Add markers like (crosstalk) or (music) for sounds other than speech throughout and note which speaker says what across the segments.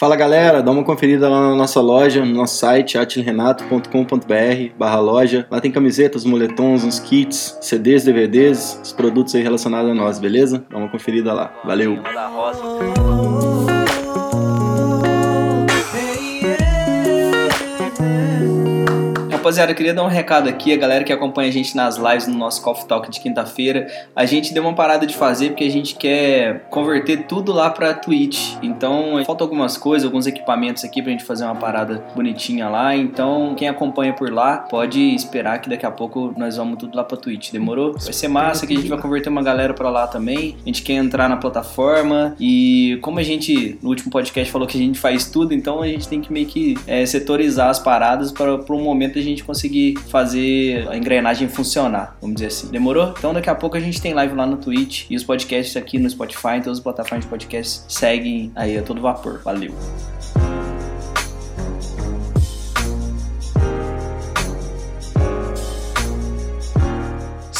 Speaker 1: Fala galera, dá uma conferida lá na nossa loja, no nosso site atilrenato.com.br barra loja. Lá tem camisetas, moletons, uns kits, CDs, DVDs, os produtos aí relacionados a nós, beleza? Dá uma conferida lá. Valeu!
Speaker 2: Rapaziada, eu queria dar um recado aqui, a galera que acompanha a gente nas lives no nosso Coffee Talk de quinta-feira. A gente deu uma parada de fazer porque a gente quer converter tudo lá pra Twitch. Então, falta algumas coisas, alguns equipamentos aqui pra gente fazer uma parada bonitinha lá. Então, quem acompanha por lá, pode esperar que daqui a pouco nós vamos tudo lá pra Twitch. Demorou? Vai ser massa que a gente vai converter uma galera pra lá também. A gente quer entrar na plataforma e como a gente no último podcast falou que a gente faz tudo, então a gente tem que meio que é, setorizar as paradas para um momento a gente gente conseguir fazer a engrenagem funcionar, vamos dizer assim. Demorou? Então daqui a pouco a gente tem live lá no Twitch e os podcasts aqui no Spotify, em todas as plataformas de podcast seguem aí a todo vapor. Valeu!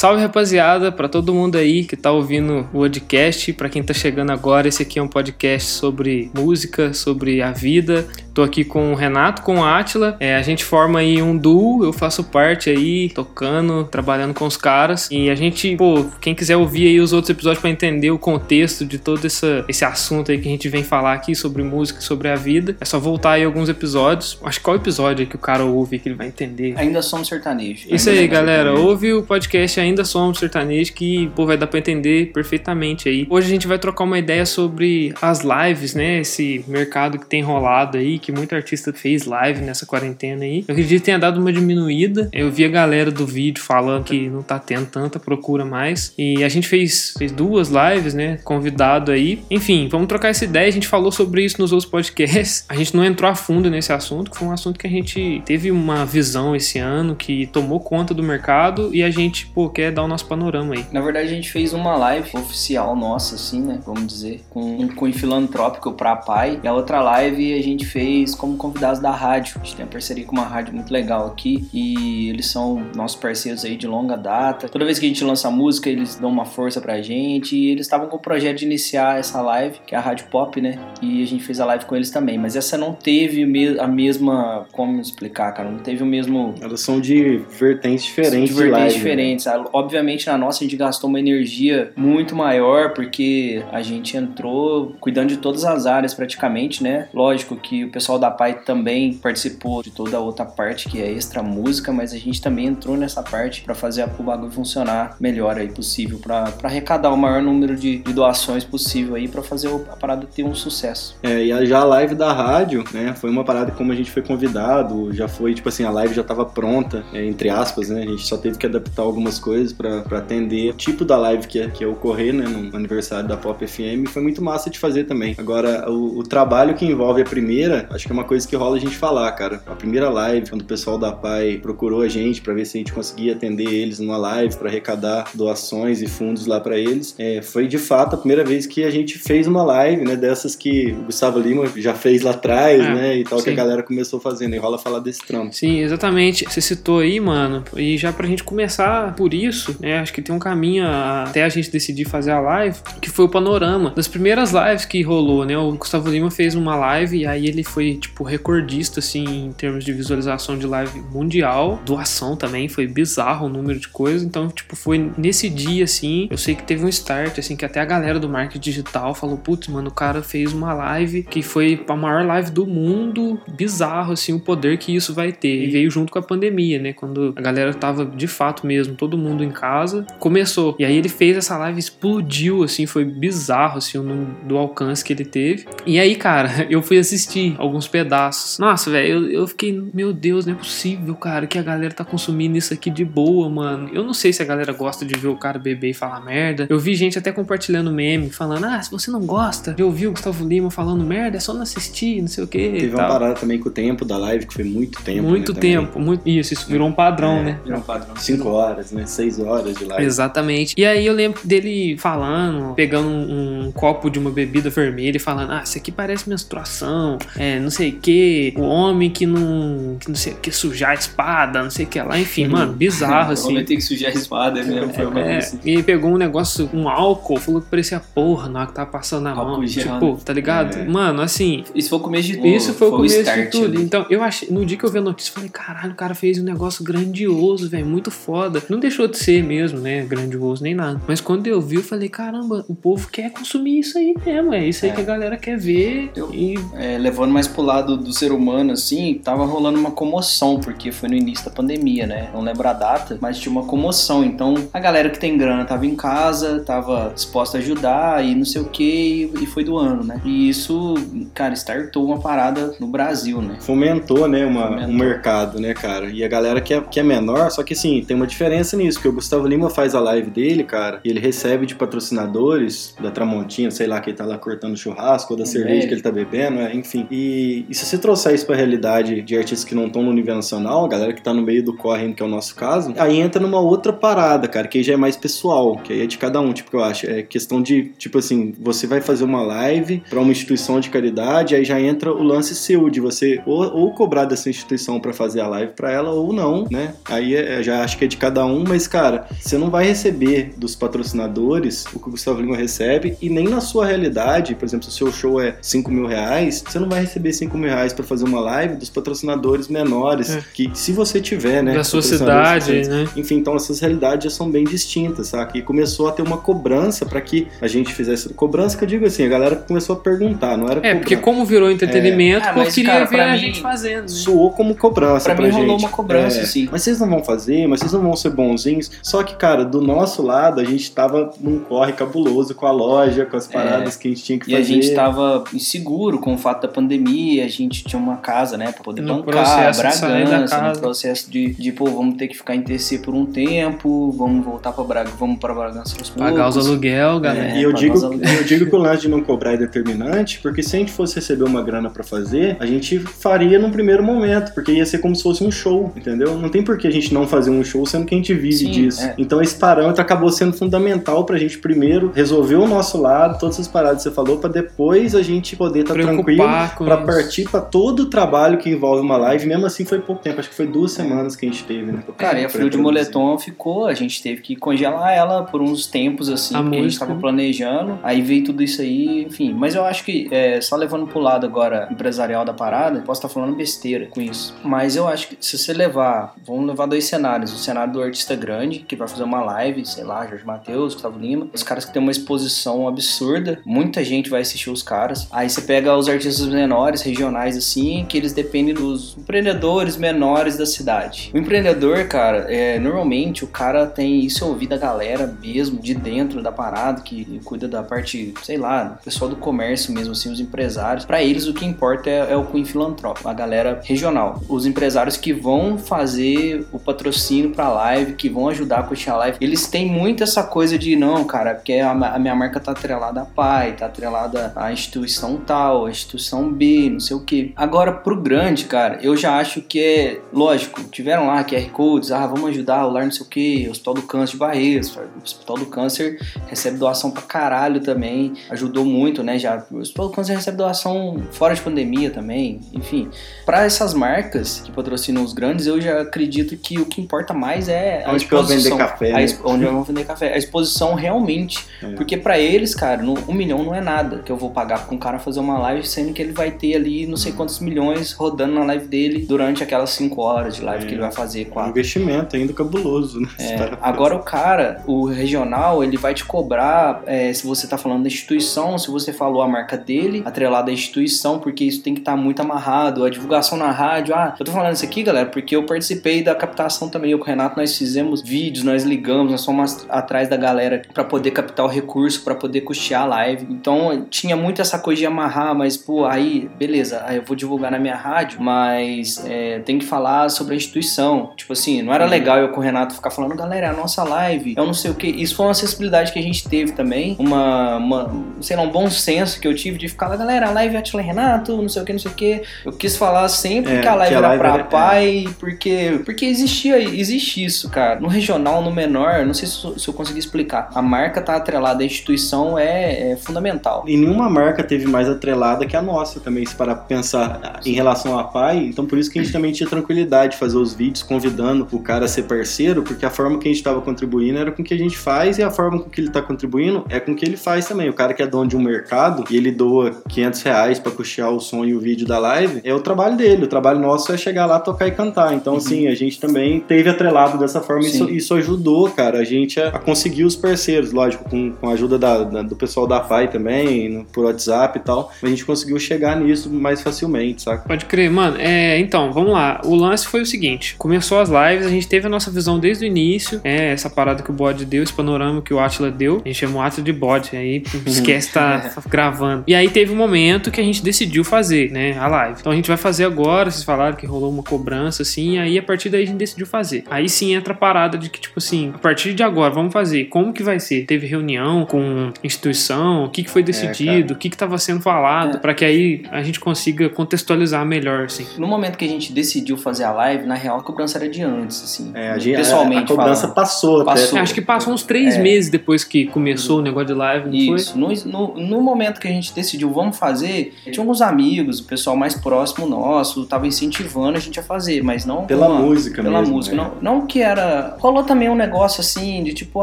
Speaker 3: Salve rapaziada, para todo mundo aí que tá ouvindo o podcast, para quem tá chegando agora, esse aqui é um podcast sobre música, sobre a vida. Tô aqui com o Renato, com a Atila. É, a gente forma aí um duo, eu faço parte aí, tocando, trabalhando com os caras. E a gente, pô, quem quiser ouvir aí os outros episódios para entender o contexto de todo essa, esse assunto aí que a gente vem falar aqui sobre música, sobre a vida, é só voltar aí alguns episódios. Acho que qual episódio é que o cara ouve que ele vai entender?
Speaker 2: Ainda somos sertanejos.
Speaker 3: Isso aí, galera. Sertanejo. Ouve o podcast Ainda ainda somos sertanejo que, pô, vai dar pra entender perfeitamente aí. Hoje a gente vai trocar uma ideia sobre as lives, né? Esse mercado que tem rolado aí, que muito artista fez live nessa quarentena aí. Eu acredito que tenha dado uma diminuída. Eu vi a galera do vídeo falando que não tá tendo tanta procura mais. E a gente fez, fez duas lives, né? Convidado aí. Enfim, vamos trocar essa ideia. A gente falou sobre isso nos outros podcasts. A gente não entrou a fundo nesse assunto, que foi um assunto que a gente teve uma visão esse ano que tomou conta do mercado e a gente, pô, quer dar o nosso panorama aí.
Speaker 2: Na verdade, a gente fez uma live oficial nossa, assim, né? Vamos dizer, com um cunho filantrópico pra pai. E a outra live a gente fez como convidados da rádio. A gente tem uma parceria com uma rádio muito legal aqui. E eles são nossos parceiros aí de longa data. Toda vez que a gente lança música, eles dão uma força pra gente. E eles estavam com o projeto de iniciar essa live, que é a Rádio Pop, né? E a gente fez a live com eles também. Mas essa não teve a mesma. Como explicar, cara? Não teve o mesmo.
Speaker 1: Elas são de vertentes diferentes.
Speaker 2: São de vertentes de live, né? diferentes. Né? Obviamente, na nossa, a gente gastou uma energia muito maior, porque a gente entrou cuidando de todas as áreas praticamente, né? Lógico que o pessoal da PAI também participou de toda a outra parte que é extra música, mas a gente também entrou nessa parte para fazer o bagulho funcionar melhor aí possível, para arrecadar o maior número de, de doações possível aí, para fazer a parada ter um sucesso.
Speaker 1: É, e já a live da rádio, né? Foi uma parada como a gente foi convidado, já foi, tipo assim, a live já tava pronta, é, entre aspas, né? A gente só teve que adaptar algumas coisas coisas para atender o tipo da live que, que ia ocorrer, né, no aniversário da Pop FM. Foi muito massa de fazer também. Agora, o, o, trabalho que envolve a primeira, acho que é uma coisa que rola a gente falar, cara. A primeira live, quando o pessoal da PAI procurou a gente para ver se a gente conseguia atender eles numa live para arrecadar doações e fundos lá para eles, é, foi de fato a primeira vez que a gente fez uma live, né, dessas que o Gustavo Lima já fez lá atrás, é, né, e tal, sim. que a galera começou fazendo. E rola falar desse trampo.
Speaker 3: Sim, exatamente. Você citou aí, mano, e já pra gente começar por isso, isso, né? Acho que tem um caminho até a gente decidir fazer a live, que foi o panorama. Das primeiras lives que rolou, né? O Gustavo Lima fez uma live e aí ele foi, tipo, recordista, assim, em termos de visualização de live mundial. Doação também, foi bizarro o número de coisas. Então, tipo, foi nesse dia, assim, eu sei que teve um start, assim, que até a galera do marketing digital falou, putz, mano, o cara fez uma live que foi a maior live do mundo. Bizarro, assim, o poder que isso vai ter. E veio junto com a pandemia, né? Quando a galera tava, de fato mesmo, todo mundo em casa, começou. E aí ele fez essa live, explodiu, assim, foi bizarro, assim, o número do alcance que ele teve. E aí, cara, (laughs) eu fui assistir alguns pedaços. Nossa, velho, eu, eu fiquei, meu Deus, não é possível, cara, que a galera tá consumindo isso aqui de boa, mano. Eu não sei se a galera gosta de ver o cara beber e falar merda. Eu vi gente até compartilhando meme, falando, ah, se você não gosta de ouvir o Gustavo Lima falando merda, é só não assistir, não sei o que.
Speaker 1: Teve uma parada também com o tempo da live, que foi muito tempo.
Speaker 3: Muito
Speaker 1: né,
Speaker 3: tempo, muito. Isso, isso virou um padrão,
Speaker 1: é,
Speaker 3: né?
Speaker 1: Virou um padrão. Cinco horas, né? Seis horas de live.
Speaker 3: Exatamente. E aí eu lembro dele falando, pegando um, um copo de uma bebida vermelha e falando: Ah, isso aqui parece menstruação, é, não sei o que, o homem que não, que não sei o que, sujar a espada, não sei o que lá, enfim, mano, bizarro (laughs)
Speaker 2: O
Speaker 3: assim.
Speaker 2: homem tem que sujar a espada mesmo. Foi uma
Speaker 3: É,
Speaker 2: assim.
Speaker 3: e ele pegou um negócio, um álcool, falou que parecia porra na hora que tava passando na
Speaker 2: Álcool
Speaker 3: mão. Tipo,
Speaker 2: né?
Speaker 3: tá ligado?
Speaker 1: É.
Speaker 3: Mano, assim,
Speaker 2: Isso foi o começo de tudo.
Speaker 3: isso foi o começo
Speaker 2: start
Speaker 3: de tudo.
Speaker 2: ali.
Speaker 3: Então, eu achei, no dia que eu vi a notícia, eu falei, caralho, o cara fez um negócio grandioso, velho, muito foda. Não deixou de ser mesmo, né, grandioso nem nada. Mas quando eu vi, eu falei, caramba, o povo quer consumir isso aí mesmo, é isso aí
Speaker 2: É.
Speaker 3: que a galera quer ver.
Speaker 2: Eu-
Speaker 3: E
Speaker 2: É, levando mais pro lado do ser humano, assim, tava rolando uma comoção, porque foi no início da pandemia, né? Não lembro a data, mas tinha uma comoção. Então, a galera que tem grana tava em casa, tava disposta a ajudar e não sei o que, e foi doando, né? E isso, cara, startou uma parada no Brasil, né?
Speaker 1: Fomentou, né, uma,
Speaker 2: Fomentou.
Speaker 1: um mercado, né, cara? E a galera que é, que é menor, só que assim, tem uma diferença nisso, porque o Gustavo Lima faz a live dele, cara, e ele recebe de patrocinadores da Tramontina, sei lá, que ele tá lá cortando churrasco, ou da
Speaker 2: Um
Speaker 1: cerveja
Speaker 2: velho.
Speaker 1: que ele tá bebendo, é, enfim. E, e se você trouxer isso pra realidade de artistas que não estão no nível nacional, a galera que tá no meio do corre, que é o nosso caso, aí entra numa outra parada, cara, que aí já é mais pessoal, que aí é de cada um, tipo, que eu acho. É questão de, tipo assim, você vai fazer uma live pra uma instituição de caridade, aí já entra o lance seu, de você ou, ou cobrar dessa instituição pra fazer a live pra ela, ou não, né? Aí é- já acho que é de cada um, mas, cara, você não vai receber dos patrocinadores o que o Gustavo Lima recebe, e nem na sua realidade, por exemplo, se o seu show é 5 mil reais, você não vai receber 5 mil reais pra fazer uma live dos patrocinadores menores,
Speaker 3: É.
Speaker 1: que se você tiver, né?
Speaker 3: da sua cidade, né?
Speaker 1: enfim, então essas realidades já são bem distintas, saca? E começou a ter uma cobrança pra que a gente fizesse. Cobrança que eu digo assim, a galera começou a perguntar, não era
Speaker 3: É, porque
Speaker 1: cobrança.
Speaker 3: como virou entretenimento,
Speaker 2: É. Ah, mas,
Speaker 3: queria
Speaker 2: cara,
Speaker 3: ver a
Speaker 2: mim-
Speaker 3: gente fazendo. né?
Speaker 1: Soou como cobrança
Speaker 2: Pra
Speaker 1: pra,
Speaker 2: mim
Speaker 1: gente.
Speaker 2: rolou uma cobrança,
Speaker 1: É,
Speaker 2: sim.
Speaker 1: Mas vocês não vão fazer, mas vocês não vão ser bonzinhos. Só que, cara, do nosso lado, a gente tava num corre cabuloso com a loja, com as paradas que a gente tinha que
Speaker 2: É. E
Speaker 1: fazer.
Speaker 2: a gente tava inseguro com o fato da pandemia, a gente tinha uma casa, né, pra poder
Speaker 3: No
Speaker 2: bancar, Bragança, no processo de, de, pô, vamos ter que ficar em TC por um tempo, vamos voltar pra Braga, vamos pra Bragança aos
Speaker 3: Pagar os
Speaker 2: poucos.
Speaker 3: aluguel, galera.
Speaker 2: É,
Speaker 1: e eu digo, eu digo que o lance de não cobrar é determinante, porque se a gente fosse receber uma grana pra fazer, a gente faria num primeiro momento, porque ia ser como se fosse um show, entendeu? Não tem por que a gente não fazer um show, sendo que a gente vive
Speaker 2: Sim,
Speaker 1: disso.
Speaker 2: é.
Speaker 1: Então esse parâmetro acabou sendo fundamental pra gente primeiro resolver o nosso lado, todas essas paradas que você falou, pra depois a gente poder estar tranquilo
Speaker 3: com
Speaker 1: pra
Speaker 3: isso.
Speaker 1: partir pra todo o trabalho que envolve uma live. Mesmo assim foi pouco tempo, acho que foi duas semanas que a gente teve, né?
Speaker 2: Cara, e a Frio de. Moletom ficou, a gente teve que congelar ela por uns tempos, assim,
Speaker 3: A
Speaker 2: porque a gente
Speaker 3: música,
Speaker 2: tava planejando, aí veio tudo isso aí, enfim. Mas eu acho que, é, só levando pro lado agora empresarial da parada, posso estar falando besteira com isso. Mas eu acho que se você levar, vamos levar dois cenários. O cenário do artista grande, que vai fazer uma live, sei lá, Jorge Matheus, Gustavo Lima, os caras que têm uma exposição absurda, muita gente vai assistir os caras. Aí você pega os artistas menores, regionais, assim, que eles dependem dos empreendedores menores da cidade. O empreendedor, cara, é, normalmente o cara tem isso ouvido da galera mesmo, de dentro da parada, que cuida da parte, sei lá, o pessoal do comércio mesmo, assim, os empresários. Pra eles o que importa é, é o cunho filantrópico, a galera regional. Os empresários que vão fazer o patrocínio pra live, que vão ajudar a a live, eles têm muito essa coisa de, não, cara, porque a, a minha marca tá atrelada a pai, tá atrelada à instituição tal, à instituição B, não sei o que. Agora, pro grande, cara, eu já acho que é, lógico, tiveram lá QR Codes, ah, vamos ajudar o lar não sei o que, Hospital do Câncer de Barreiras, Hospital do Câncer recebe doação pra caralho também, ajudou muito, né, já, o Hospital do Câncer recebe doação fora de pandemia também, enfim. Pra essas marcas que patrocinam os grandes, eu já acredito que o que importa mais é a
Speaker 1: Onde que vou vender café, né?
Speaker 2: expo- onde vou vender café. A exposição realmente.
Speaker 1: É.
Speaker 2: Porque pra eles, cara, no- um milhão não é nada que eu vou pagar pra um cara fazer uma live, sendo que ele vai ter ali não sei quantos milhões rodando na live dele durante aquelas 5 horas de live
Speaker 1: É.
Speaker 2: que ele vai fazer,
Speaker 1: Um
Speaker 2: quatro.
Speaker 1: investimento ainda cabuloso, né?
Speaker 2: É, agora o cara, o regional, ele vai te cobrar é, se você tá falando da instituição, se você falou a marca dele, atrelada à instituição, porque isso tem que estar muito amarrado. A divulgação na rádio, ah, eu tô falando isso aqui, galera, porque eu participei da captação também. Eu com o Renato, nós fizemos vídeos, nós ligamos, nós fomos atrás da galera pra poder captar o recurso, pra poder custear a live. Então tinha muito essa coisa de amarrar, mas pô, aí, beleza, aí eu vou divulgar na minha rádio, mas é, tem que falar sobre a instituição. Tipo assim, não era legal eu com o Renato ficar falando, galera, é a nossa live, eu não sei o que. Isso foi uma acessibilidade que a gente teve também, uma, uma sei lá, um bom senso que eu tive de ficar lá, galera, a live é Atila Renato, não sei o que, não sei o que. Eu quis falar sempre
Speaker 1: É,
Speaker 2: que a live
Speaker 1: que a
Speaker 2: era
Speaker 1: live
Speaker 2: pra
Speaker 1: era-
Speaker 2: pai, porque, porque existia, existe isso, cara. No regional no menor, não sei se, se eu consegui explicar. A marca tá atrelada à instituição é, é, fundamental.
Speaker 1: E nenhuma marca teve mais atrelada que a nossa também, se para pensar em relação a pai. Então por isso que a gente também tinha tranquilidade de fazer os vídeos convidando o cara a ser parceiro, porque a forma que a gente estava contribuindo era com o que a gente faz e a forma com que ele está contribuindo é com o que ele faz também. O cara que é dono de um mercado e ele doa 500 reais para custear o som e o vídeo da live, é o trabalho dele. O trabalho nosso é chegar lá, tocar e cantar. Então, uhum. assim, a gente também teve atrelado dessa forma e isso, isso, ajudou, cara, a gente a, a conseguir os parceiros, lógico, com, com a ajuda da, da, do pessoal da PAI também, no, por WhatsApp e tal. A gente conseguiu chegar nisso mais facilmente, saca?
Speaker 3: Pode crer, mano. É, então, vamos lá. O lance foi o seguinte: começou as lives, a gente teve a nossa visão desde o início. É, essa parada que o bode deu, esse panorama que o Atila deu. A gente chamou o Atila de bode, aí (laughs) esquece tá (laughs) gravando. E aí teve um momento que a gente decidiu fazer, né, a live. Então a gente vai fazer agora, vocês falaram que rolou uma cobrança assim, e aí a partir daí a gente decidiu fazer. Aí sim entra a parada de que, tipo assim, a partir de agora, vamos fazer. Como que vai ser? Teve reunião com instituição, o que, que foi decidido, é, o que estava sendo falado, é. para que aí a gente consiga contextualizar melhor, assim.
Speaker 2: No momento que a gente decidiu fazer a live, na real a cobrança era de antes, assim.
Speaker 1: É, a gente, pessoalmente. A, a cobrança falando. passou,
Speaker 3: passou. Acho que passou uns três é. meses depois que começou o negócio de live, não
Speaker 2: Isso. foi? No, no, no, momento que a gente decidiu, vamos fazer, tinha alguns amigos, o pessoal mais próximo nosso, tava incentivando a gente a fazer, mas não.
Speaker 1: Pela uma, música,
Speaker 2: Pela
Speaker 1: mesmo,
Speaker 2: música. Né? Não, não que era. Rolou também um negócio assim, de tipo,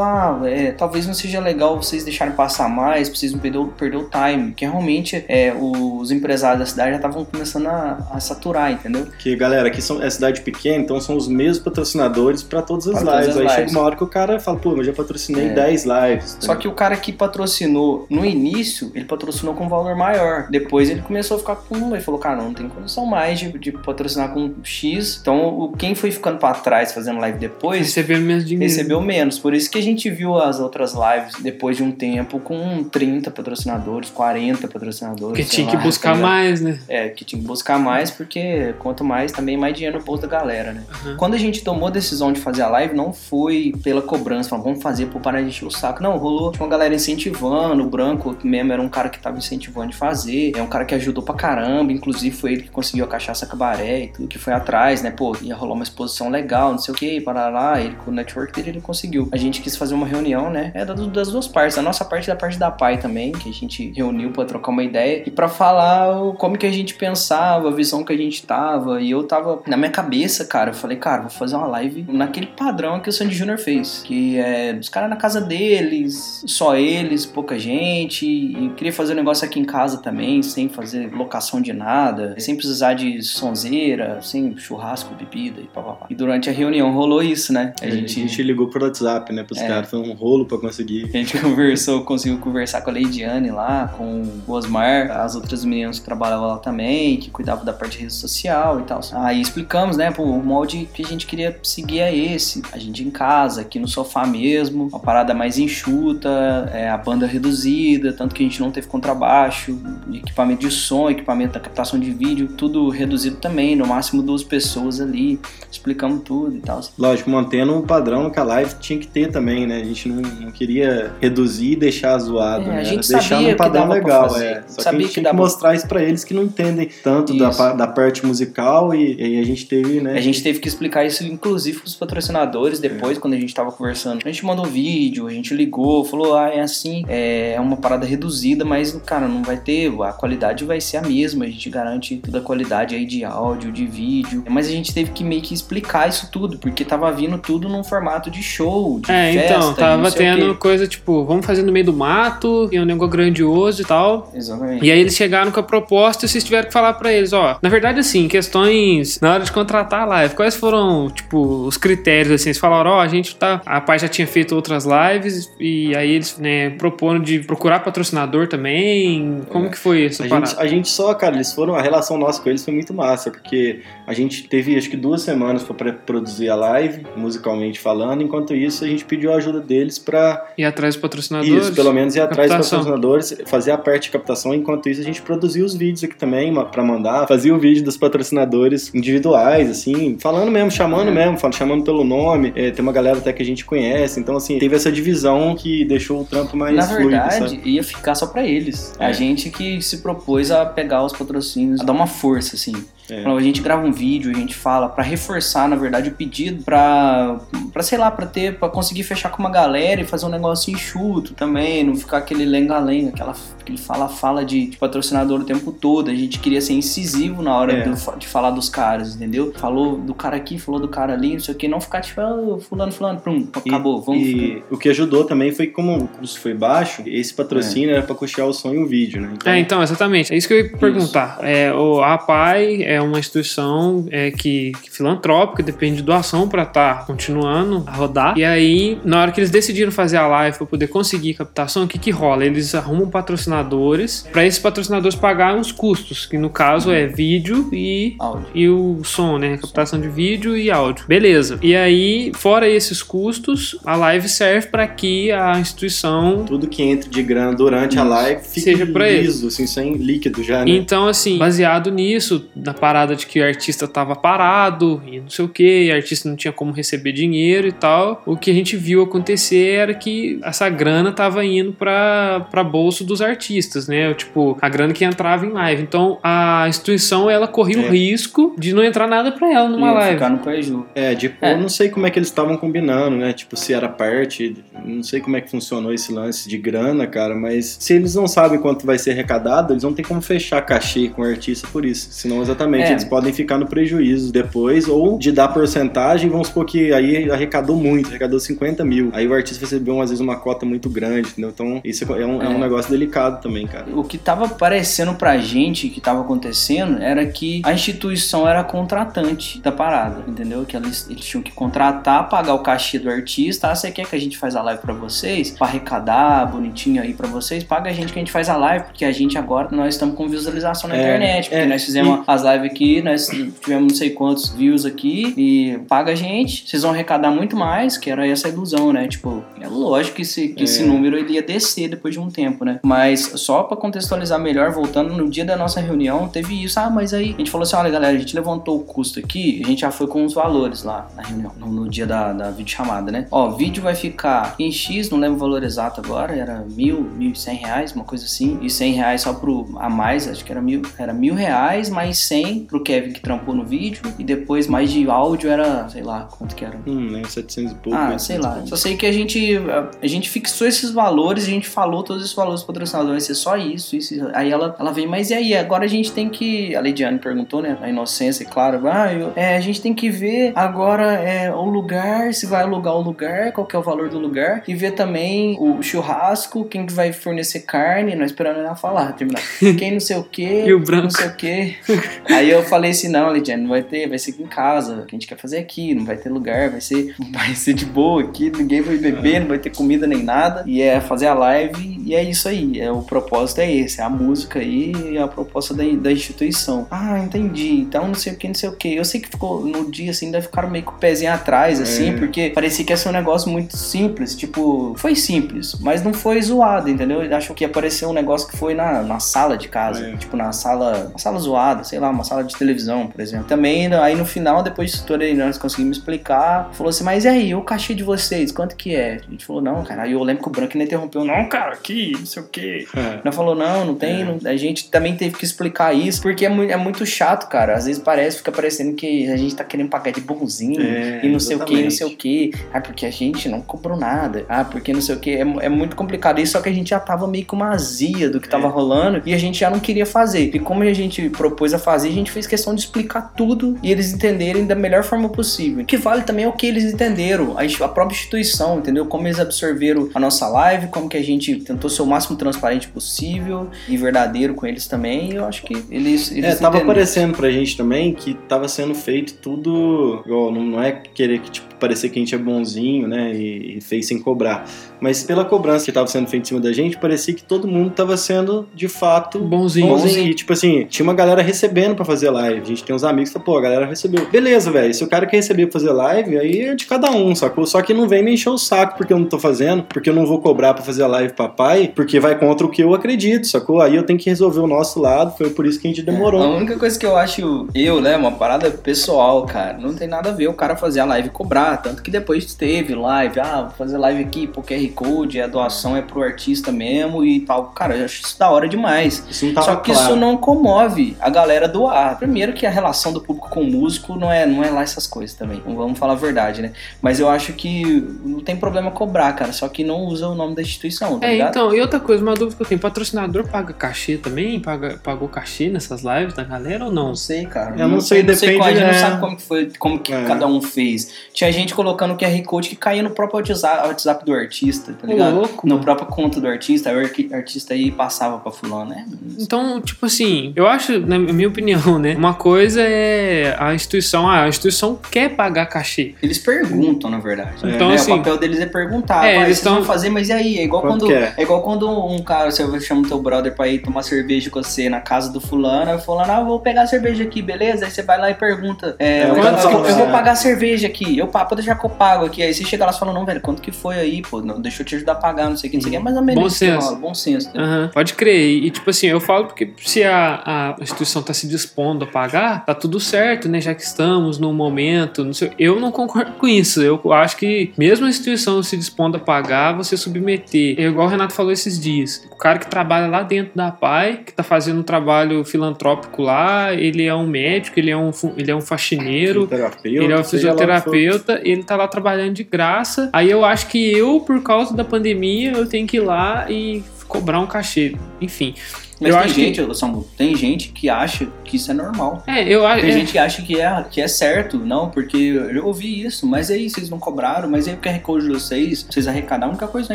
Speaker 2: ah, é, talvez não seja legal vocês deixarem passar mais, pra vocês não perder, perder o time. Que realmente é, os empresários da cidade já estavam começando a, a, saturar, entendeu?
Speaker 1: Que, galera, aqui são, é cidade pequena, então são os mesmos patrocinadores para todas as pra lives. Todas as Aí lives. chega uma hora que o cara fala, pô, mas já patrocinei é. 10 lives.
Speaker 2: Tá? Só que o cara que patrocinou no início, ele patrocinou com um valor maior. Depois ele começou a ficar com. Ele falou, cara, não tem condição mais de, de patrocinar com X. Então, o, quem foi ficando para trás fazendo live depois.
Speaker 3: Recebeu menos dinheiro.
Speaker 2: Recebeu menos. Por isso que a gente viu as outras lives depois de um tempo com 30 patrocinadores, 40 patrocinadores.
Speaker 3: Que tinha lá, que buscar tá mais, né?
Speaker 2: É, que tinha que buscar mais, porque quanto mais também mais dinheiro no bolso da galera, né? Uhum. Quando a gente tomou a decisão de fazer a live, não foi pela cobrança, falando, vamos fazer por parar de encher o saco. Não, rolou uma galera incentivando, o Branco mesmo era um cara que tava incentivando de fazer, é um cara que ajudou pra caramba, inclusive foi ele que conseguiu a cachaça cabaré e tudo, que foi atrás, né? Pô, ia rolar uma exposição legal, não sei o que, para lá, ele com o network dele ele conseguiu. A gente quis fazer uma reunião, né? É das duas partes, a nossa parte da parte da pai também, que a gente reuniu para trocar uma ideia e para falar como que a gente pensava, a visão que a gente tava. E eu tava na minha cabeça, cara, eu falei, cara, vou fazer uma live naquele padrão que o Sandy Júnior fez, que é os caras na casa deles, só eles, pouca gente, e queria fazer um negócio aqui em casa também, sem fazer locação de nada, sem precisar de sonzeira, sem churrasco, bebida e papapá. E durante a reunião rolou isso, né?
Speaker 1: A, a gente... gente ligou pro WhatsApp, né, pros é. caras, foi um rolo para conseguir.
Speaker 2: A gente conversou, conseguiu conversar com a Leidiane lá, com o Osmar, as outras meninas que trabalhavam lá também, que cuidavam da parte de rede social e tal. Aí explicamos, né, pô, o molde que a gente queria seguir é esse. A gente em casa, aqui no sofá mesmo, uma parada mais enxuta, é, a banda reduzida, tanto que a gente não teve contrabaixo, equipamento de som, equipamento da captação de vídeo, tudo reduzido também, no máximo duas pessoas ali, explicamos tudo e tal.
Speaker 1: Lógico, mantendo um padrão que a live tinha que ter também, né? A gente não, não queria reduzir e deixar zoado, é, né?
Speaker 2: A gente
Speaker 1: deixar
Speaker 2: num
Speaker 1: padrão legal, é. Só sabia que a gente que tinha que mostrar isso pra eles que não entendem tanto da, da parte musical e, e, a gente teve, né?
Speaker 2: A gente teve que explicar isso, inclusive, pros patrocinadores depois, é. quando a gente tava conversando. A gente mandou vídeo, a gente ligou, falou, ah, é assim, é, é uma parada reduzida, mas, cara, não vai ter, a qualidade vai ser a mesma, a gente garante toda a qualidade aí de áudio, de vídeo. Mas a gente teve que meio que explicar isso tudo, porque tava vindo tudo num formato de show, de
Speaker 3: é,
Speaker 2: festa,
Speaker 3: então, tava tendo coisa tipo, vamos fazer no meio do mato, e é um negócio grandioso e tal.
Speaker 2: Exatamente.
Speaker 3: E aí eles chegaram com a proposta e vocês tiveram que falar para eles, ó, na verdade assim, questões na hora de contratar a live, quais foram, tipo, os critérios assim, eles falaram, ó, a gente tá, a pai já tinha feito outras lives e aí eles, né, proporam de procurar patrocinador também. Como é. que foi isso?
Speaker 1: A gente, a gente só, cara, eles foram, a relação nossa com eles foi muito massa, porque a gente teve acho que duas semanas para produzir a live, musicalmente falando, enquanto isso a gente pediu a ajuda deles para
Speaker 3: ir atrás dos patrocinadores.
Speaker 1: Isso, pelo menos ir atrás dos patrocinadores, fazer a parte de captação, enquanto isso a gente produzia os vídeos aqui também para mandar, fazia o vídeo dos patrocinadores individuais, assim, falando mesmo, chamando é. mesmo, chamando pelo nome. É, tem uma galera até que a gente conhece, então assim, teve essa divisão que deixou o trampo mais
Speaker 2: Na
Speaker 1: fluido,
Speaker 2: verdade,
Speaker 1: sabe?
Speaker 2: ia ficar só para eles. É. A gente que se propôs a pegar os patrocínios, a dar uma força, assim. É. A gente grava um vídeo, a gente fala para reforçar, na verdade, o pedido pra, pra sei lá, pra ter, pra conseguir fechar com uma galera e fazer um negócio enxuto também, não ficar aquele lenga-lenga, aquela aquele fala-fala de, de, patrocinador o tempo todo. A gente queria ser incisivo na hora é. do, de falar dos caras, entendeu? Falou do cara aqui, falou do cara ali, não sei o que, não ficar tipo, oh, fulano, fulano, prum, acabou, vamos.
Speaker 1: E o que ajudou também foi como o custo foi baixo, esse patrocínio é. era pra custear o som e o vídeo, né?
Speaker 3: Então... É, então, exatamente. É isso que eu ia perguntar. É, o APAI é uma instituição é, que, que filantrópica, depende de doação para estar tá continuando a rodar. E aí, na hora que eles decidiram fazer a live para poder conseguir captação, o que que rola? Eles arrumam um patrocinadores para esses patrocinadores pagarem os custos, que no caso é vídeo e, e o som, né? Captação de vídeo e áudio. Beleza. E aí, fora esses custos, a live serve para que a instituição.
Speaker 1: Tudo que entre de grana durante a live fique seja liso, assim, sem líquido já, né?
Speaker 3: Então, assim, baseado nisso, na parada de que o artista tava parado e não sei o que, o artista não tinha como receber dinheiro e tal, o que a gente viu acontecer era que essa grana tava indo para bolso dos artistas, né? Tipo, a grana que entrava em live. Então, a instituição, ela corria é. o risco de não entrar nada para ela numa live.
Speaker 2: ficar no prejuízo.
Speaker 1: É, tipo, é. eu não sei como é que eles estavam combinando, né? Tipo, se era parte, não sei como é que funcionou esse lance de grana, cara, mas se eles não sabem quanto vai ser arrecadado, eles não tem como fechar cachê com o artista por isso. Senão, exatamente, é. eles podem ficar no prejuízo depois, ou de dar porcentagem, vamos supor que aí arrecadou muito, arrecadou 50 mil. Aí o artista recebeu, às vezes, uma cota muito grande, entendeu? Então, isso é um, é um é. negócio delicado também, cara.
Speaker 2: O que tava parecendo pra gente que tava acontecendo era que a instituição era contratante da parada, entendeu? Que eles, eles tinham que contratar, pagar o cachê do artista. Ah, você quer que a gente faz a live pra vocês? Pra arrecadar bonitinho aí pra vocês? Paga a gente que a gente faz a live, porque a gente agora, nós estamos com visualização na é, internet. Porque é, nós fizemos e... as lives aqui, nós tivemos não sei quantos views aqui e paga a gente. Vocês vão arrecadar muito mais, que era essa ilusão, né? Tipo, é lógico que esse, que é. esse número ele ia descer depois de um tempo, né? Mas só para contextualizar melhor, voltando no dia da nossa reunião, teve isso. Ah, mas aí a gente falou assim: olha, galera, a gente levantou o custo aqui, a gente já foi com os valores lá na reunião, no, no dia da, da videochamada, né? Ó, vídeo vai ficar em X, não lembro o valor exato agora, era mil, mil e cem reais, uma coisa assim, e cem reais só pro a mais, acho que era mil, era mil reais mais cem pro Kevin que trampou no vídeo, e depois mais de áudio era, sei lá, quanto que era?
Speaker 1: Hum, né, 700 e pouco.
Speaker 2: Ah, sei lá. Só sei que a gente, a, gente fixou esses valores, a gente falou todos esses valores patrocinadores, vai ser só isso, isso. Aí ela, ela veio, mas e aí? Agora a gente tem que. A Lidiane perguntou, né? A inocência, claro. Ah, eu, é, a gente tem que ver agora é, o lugar, se vai alugar o lugar, qual que é o valor do lugar, e ver também o churrasco, quem que vai fornecer carne, nós esperando ela falar, terminar. (laughs) Quem não sei o que,
Speaker 3: e o branco. não
Speaker 2: sei o que. (laughs) aí eu falei assim, não, Lidiane, não vai ter, vai ser aqui em casa, que a gente quer fazer aqui, não vai ter lugar, vai ser, (laughs) vai ser de boa aqui, ninguém vai beber, não vai ter comida nem nada, e é fazer a live, e é isso aí, é o propósito é esse, é a música aí e a proposta da, da instituição. Ah, entendi. Então não sei o que, não sei o que. Eu sei que ficou no dia assim, ainda ficaram meio com o pezinho atrás, assim, é. porque parecia que ia ser um negócio muito simples. Tipo, foi simples, mas não foi zoado, entendeu? Eu acho que ia parecer um negócio que foi na, na sala de casa, é. tipo, na sala, uma sala zoada, sei lá, uma sala de televisão, por exemplo. Também, aí no final, depois de tudo nós conseguimos explicar, falou assim, mas e aí, o cachê de vocês, quanto que é? A gente falou, não, cara. Aí eu lembro que o Branco interrompeu, não, cara, aqui, não sei o que. É. Nós falou, não, não tem, é. não, a gente também teve que explicar isso, porque é muito, é muito chato, cara. Às vezes parece, fica parecendo que a gente tá querendo pagar de bonzinho é, e não sei o que, não sei o que. Ah, porque a gente não cobrou nada. Ah, porque não sei o que. É, é muito complicado. Isso só que a gente já tava meio com uma azia do que tava é. rolando e a gente já não queria fazer. E como a gente propôs a fazer, a gente fez questão de explicar tudo e eles entenderem da melhor forma possível. O que vale também é o que eles entenderam, a, própria instituição, entendeu? Como eles absorveram a nossa live, como que a gente tentou ser o máximo transparente possível e verdadeiro com eles também. E eu acho que eles. eles
Speaker 1: é, tava aparecendo pra gente também que tava sendo feito tudo. Igual, não é querer que, tipo, parecer que a gente é bonzinho, né? E, e fez sem cobrar. Mas pela cobrança que estava sendo feita em cima da gente, parecia que todo mundo estava sendo de fato
Speaker 3: bonzinho.
Speaker 1: bonzinho. E tipo assim, tinha uma galera recebendo para fazer live. A gente tem uns amigos que falam, pô, a galera recebeu. Beleza, velho. Se o cara quer receber pra fazer live, aí é de cada um, sacou? Só que não vem me encher o saco porque eu não tô fazendo, porque eu não vou cobrar para fazer a live papai, porque vai contra o que eu acredito, sacou? Aí eu tenho que resolver o nosso lado, foi por isso que a gente demorou. É,
Speaker 2: a única coisa que eu acho, eu, né, uma parada pessoal, cara, não tem nada a ver o cara fazer a live e cobrar tanto que depois teve live, ah, vou fazer live aqui, pô, QR Code, a doação é pro artista mesmo e tal. Cara, eu acho isso da hora demais.
Speaker 1: Não
Speaker 2: Só que
Speaker 1: claro.
Speaker 2: isso não comove a galera doar. Primeiro que a relação do público com o músico não é, não é lá essas coisas também. Vamos falar a verdade, né? Mas eu acho que não tem problema cobrar, cara. Só que não usa o nome da instituição, tá
Speaker 3: É,
Speaker 2: ligado?
Speaker 3: então, e outra coisa, uma dúvida que eu tenho, patrocinador paga cachê também? Paga, pagou cachê nessas lives da galera ou não?
Speaker 2: Não sei, cara.
Speaker 1: Eu não sei, depende,
Speaker 2: como, a gente não
Speaker 1: é.
Speaker 2: sabe como que foi, como que
Speaker 1: É.
Speaker 2: cada um fez. Tinha gente colocando QR Code que caía no próprio WhatsApp, WhatsApp do artista, tá ligado?
Speaker 3: louco,
Speaker 2: no
Speaker 3: mano.
Speaker 2: próprio conta do artista, aí o artista aí passava pra fulano, né?
Speaker 3: Então, tipo assim, eu acho, na minha opinião, né? Uma coisa é a instituição, ah, a instituição quer pagar cachê.
Speaker 2: Eles perguntam, na verdade.
Speaker 3: Então,
Speaker 2: né?
Speaker 3: assim-
Speaker 2: o papel deles é perguntar.
Speaker 3: É, eles
Speaker 2: vocês vão
Speaker 3: tão-
Speaker 2: fazer, mas e aí? É igual quando,
Speaker 1: é?
Speaker 2: é? igual quando um cara, você chama teu brother pra ir tomar cerveja com você na casa do fulano, aí o fulano, ah, eu vou pegar a cerveja aqui, beleza? Aí você vai lá e pergunta, é,
Speaker 1: É,
Speaker 2: eu, eu- eu vou
Speaker 1: é.
Speaker 2: pagar a cerveja aqui, eu pá, pode deixar que eu pago aqui. Aí você chega lá e fala, não, velho, quanto que foi aí, pô? Não, deixa eu te ajudar a pagar, não sei o que, não sei o que. É mais ou menos
Speaker 3: Bom
Speaker 2: isso que
Speaker 3: senso.
Speaker 2: bom senso.
Speaker 3: Aham, pode crer. E, tipo assim, eu falo porque se a, a instituição tá se dispondo a pagar, tá tudo certo, né? Já que estamos num momento, não sei, eu não concordo com isso. Eu acho que mesmo a instituição se dispondo a pagar, você submeter. É igual o Renato falou esses dias. O cara que trabalha lá dentro da PAI, que tá fazendo um trabalho filantrópico lá, ele é um médico, ele é um, ele é um faxineiro,
Speaker 1: Fisioterapeuta,
Speaker 3: ele é um
Speaker 1: seja
Speaker 3: ele tá lá trabalhando de graça. Aí eu acho que eu, por causa da pandemia, eu tenho que ir lá e cobrar um cachê. Enfim.
Speaker 2: Mas
Speaker 3: eu
Speaker 2: tem
Speaker 3: acho
Speaker 2: gente, ô, Samu, tem gente que acha que isso é normal.
Speaker 3: que. É, eu acho.
Speaker 2: Tem
Speaker 3: é,
Speaker 2: gente que acha que é, que é certo, não, porque eu ouvi isso, mas aí vocês não cobraram, mas aí o QR Code de vocês, vocês arrecadaram, a única coisa que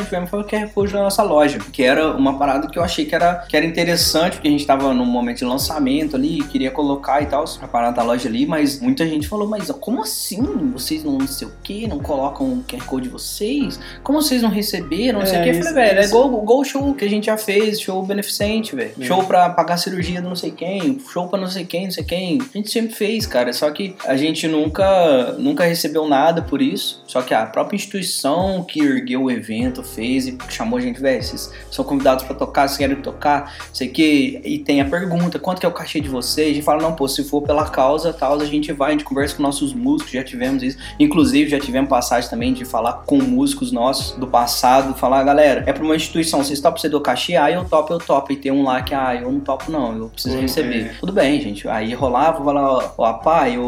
Speaker 2: nós tivemos foi o QR Code da nossa loja, que era uma parada que eu achei que era, que era interessante, porque a gente tava num momento de lançamento ali, queria colocar e tal, a parada da loja ali, mas muita gente falou, mas como assim? Vocês não sei o que, não colocam o QR Code de vocês? Como vocês não receberam? Não sei o
Speaker 1: É,
Speaker 2: que. Eu falei, velho, é igual o show que a gente já fez, show beneficente, velho. Show pra pagar cirurgia do não sei quem, show pra não sei quem, não sei quem. A gente sempre fez, cara. Só que a gente nunca, nunca recebeu nada por isso. Só que a própria instituição que ergueu o evento fez e chamou a gente, velho, vocês são convidados pra tocar, vocês querem tocar, sei que. E tem a pergunta, quanto que é o cachê de vocês? A gente fala, não, pô, se for pela causa, tal, a gente vai, a gente conversa com nossos músicos, já tivemos isso. Inclusive, já tivemos passagem também de falar com músicos nossos do passado, falar, galera, é pra uma instituição, vocês topam você do cachê? Ah, eu topo, eu topo. E tem um lá que, ah, eu não topo não, eu preciso
Speaker 1: Pô,
Speaker 2: receber.
Speaker 1: é.
Speaker 2: Tudo bem, gente. Aí rolava, falar, ó, ó, pai, o,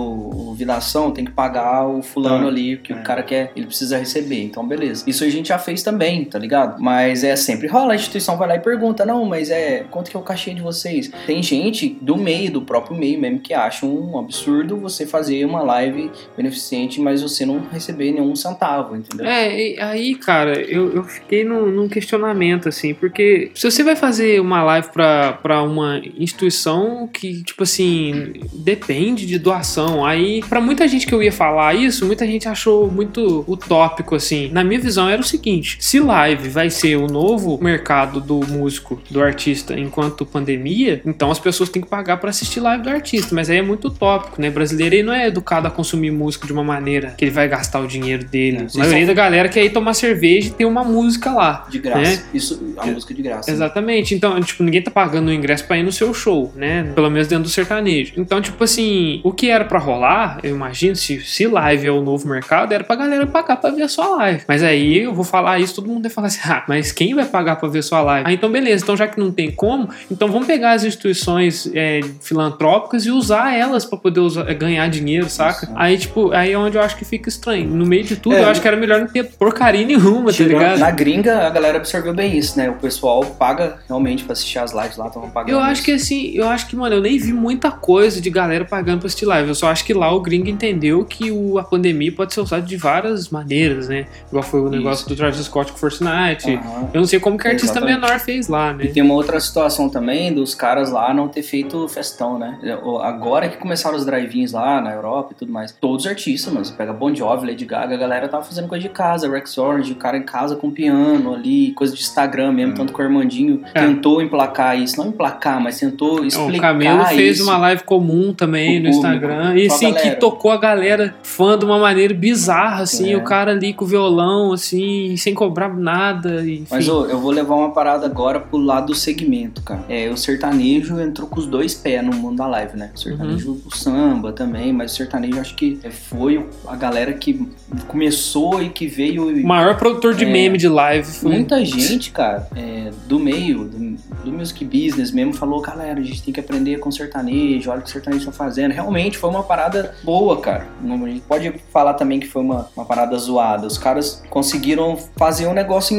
Speaker 2: o Vidação tem que pagar o fulano
Speaker 1: Ah,
Speaker 2: ali, que
Speaker 1: é.
Speaker 2: o cara quer, ele precisa receber. Então, beleza. Isso a gente já fez também, tá ligado? Mas é sempre rola, a instituição vai lá e pergunta, não, mas é, quanto que é o cachê de vocês? Tem gente do meio, do próprio meio mesmo, que acha um absurdo você fazer uma live beneficente, mas você não receber nenhum centavo, entendeu?
Speaker 3: É, aí, cara, eu, eu fiquei num, num questionamento, assim, porque se você vai fazer uma live pra, pra uma instituição que, tipo assim, depende de doação, aí, pra muita gente que eu ia falar isso, muita gente achou muito utópico, assim. Na minha visão era o seguinte: se live vai ser o novo mercado do músico, do artista, enquanto pandemia, então as pessoas têm que pagar pra assistir live do artista, mas aí é muito utópico, né? brasileiro ele não é educado a consumir música de uma maneira que ele vai gastar o dinheiro dele.
Speaker 2: É,
Speaker 3: a maioria
Speaker 2: são-
Speaker 3: da galera quer ir tomar cerveja e ter uma música lá.
Speaker 2: De graça.
Speaker 3: né?
Speaker 2: Isso, a música de graça.
Speaker 3: Exatamente. Então, tipo, ninguém tá pagando o ingresso pra ir no seu show, né? Pelo menos dentro do sertanejo. Então, tipo assim, o que era pra rolar, eu imagino, se, se live é o novo mercado, era pra galera pagar pra ver a sua live. Mas aí eu vou falar isso, todo mundo vai falar assim, (laughs) ah, mas quem vai pagar pra ver a sua live? Ah, então beleza. Então, já que não tem como, então vamos pegar as instituições é, filantrópicas e usar elas pra poder usar- ganhar dinheiro, saca? Aí, tipo, aí é onde eu acho que fica estranho. No meio de tudo,
Speaker 1: É,
Speaker 3: eu acho que era melhor não ter porcaria nenhuma, tá ligado?
Speaker 2: Na gringa, a galera absorveu bem isso, né? O pessoal paga realmente pra assistir as lives lá, estavam pagando.
Speaker 3: Eu acho
Speaker 2: isso.
Speaker 3: que assim, eu acho que, mano, eu nem vi muita coisa de galera pagando pra assistir live. Eu só acho que lá o gringo entendeu que o, a pandemia pode ser usada de várias maneiras, né? Igual foi o negócio
Speaker 2: Isso.
Speaker 3: do Travis Scott com Fortnite.
Speaker 2: Aham.
Speaker 3: Eu não sei como que artista
Speaker 2: Exatamente.
Speaker 3: menor fez lá,
Speaker 2: E
Speaker 3: né?
Speaker 2: tem uma outra situação também dos caras lá não ter feito festão, né? Agora que começaram os drive-ins lá na Europa e tudo mais, todos os artistas, mano, você pega Bon Jovi, Lady Gaga, a galera tava fazendo coisa de casa, Rex Orange, o cara em casa com piano ali, coisa de Instagram mesmo,
Speaker 1: Hum.
Speaker 2: tanto que o Armandinho
Speaker 3: É.
Speaker 2: tentou tentou emplacar isso, não emplacar, mas tentou explicar
Speaker 3: O Camelo fez uma live comum também no
Speaker 2: público,
Speaker 3: Instagram. E assim, que tocou a galera fã de uma maneira bizarra, assim,
Speaker 2: É.
Speaker 3: o cara ali com o violão, assim, sem cobrar nada. Enfim.
Speaker 2: Mas ô, eu vou levar uma parada agora pro lado do segmento, cara. É, o sertanejo entrou com os dois pés no mundo da live, né? O sertanejo,
Speaker 3: Uhum.
Speaker 2: o samba também, mas o sertanejo acho que foi a galera que começou e que veio.
Speaker 3: o maior produtor de
Speaker 2: É.
Speaker 3: meme de live foi.
Speaker 2: Muita gente, cara, é, do meio, do, do music business mesmo, falou, galera, a gente tem que aprender com sertanejo, olha o que o sertanejo tá fazendo. Realmente foi uma parada boa, cara. A gente pode falar também que foi uma, uma parada zoada. Os caras conseguiram fazer um negócio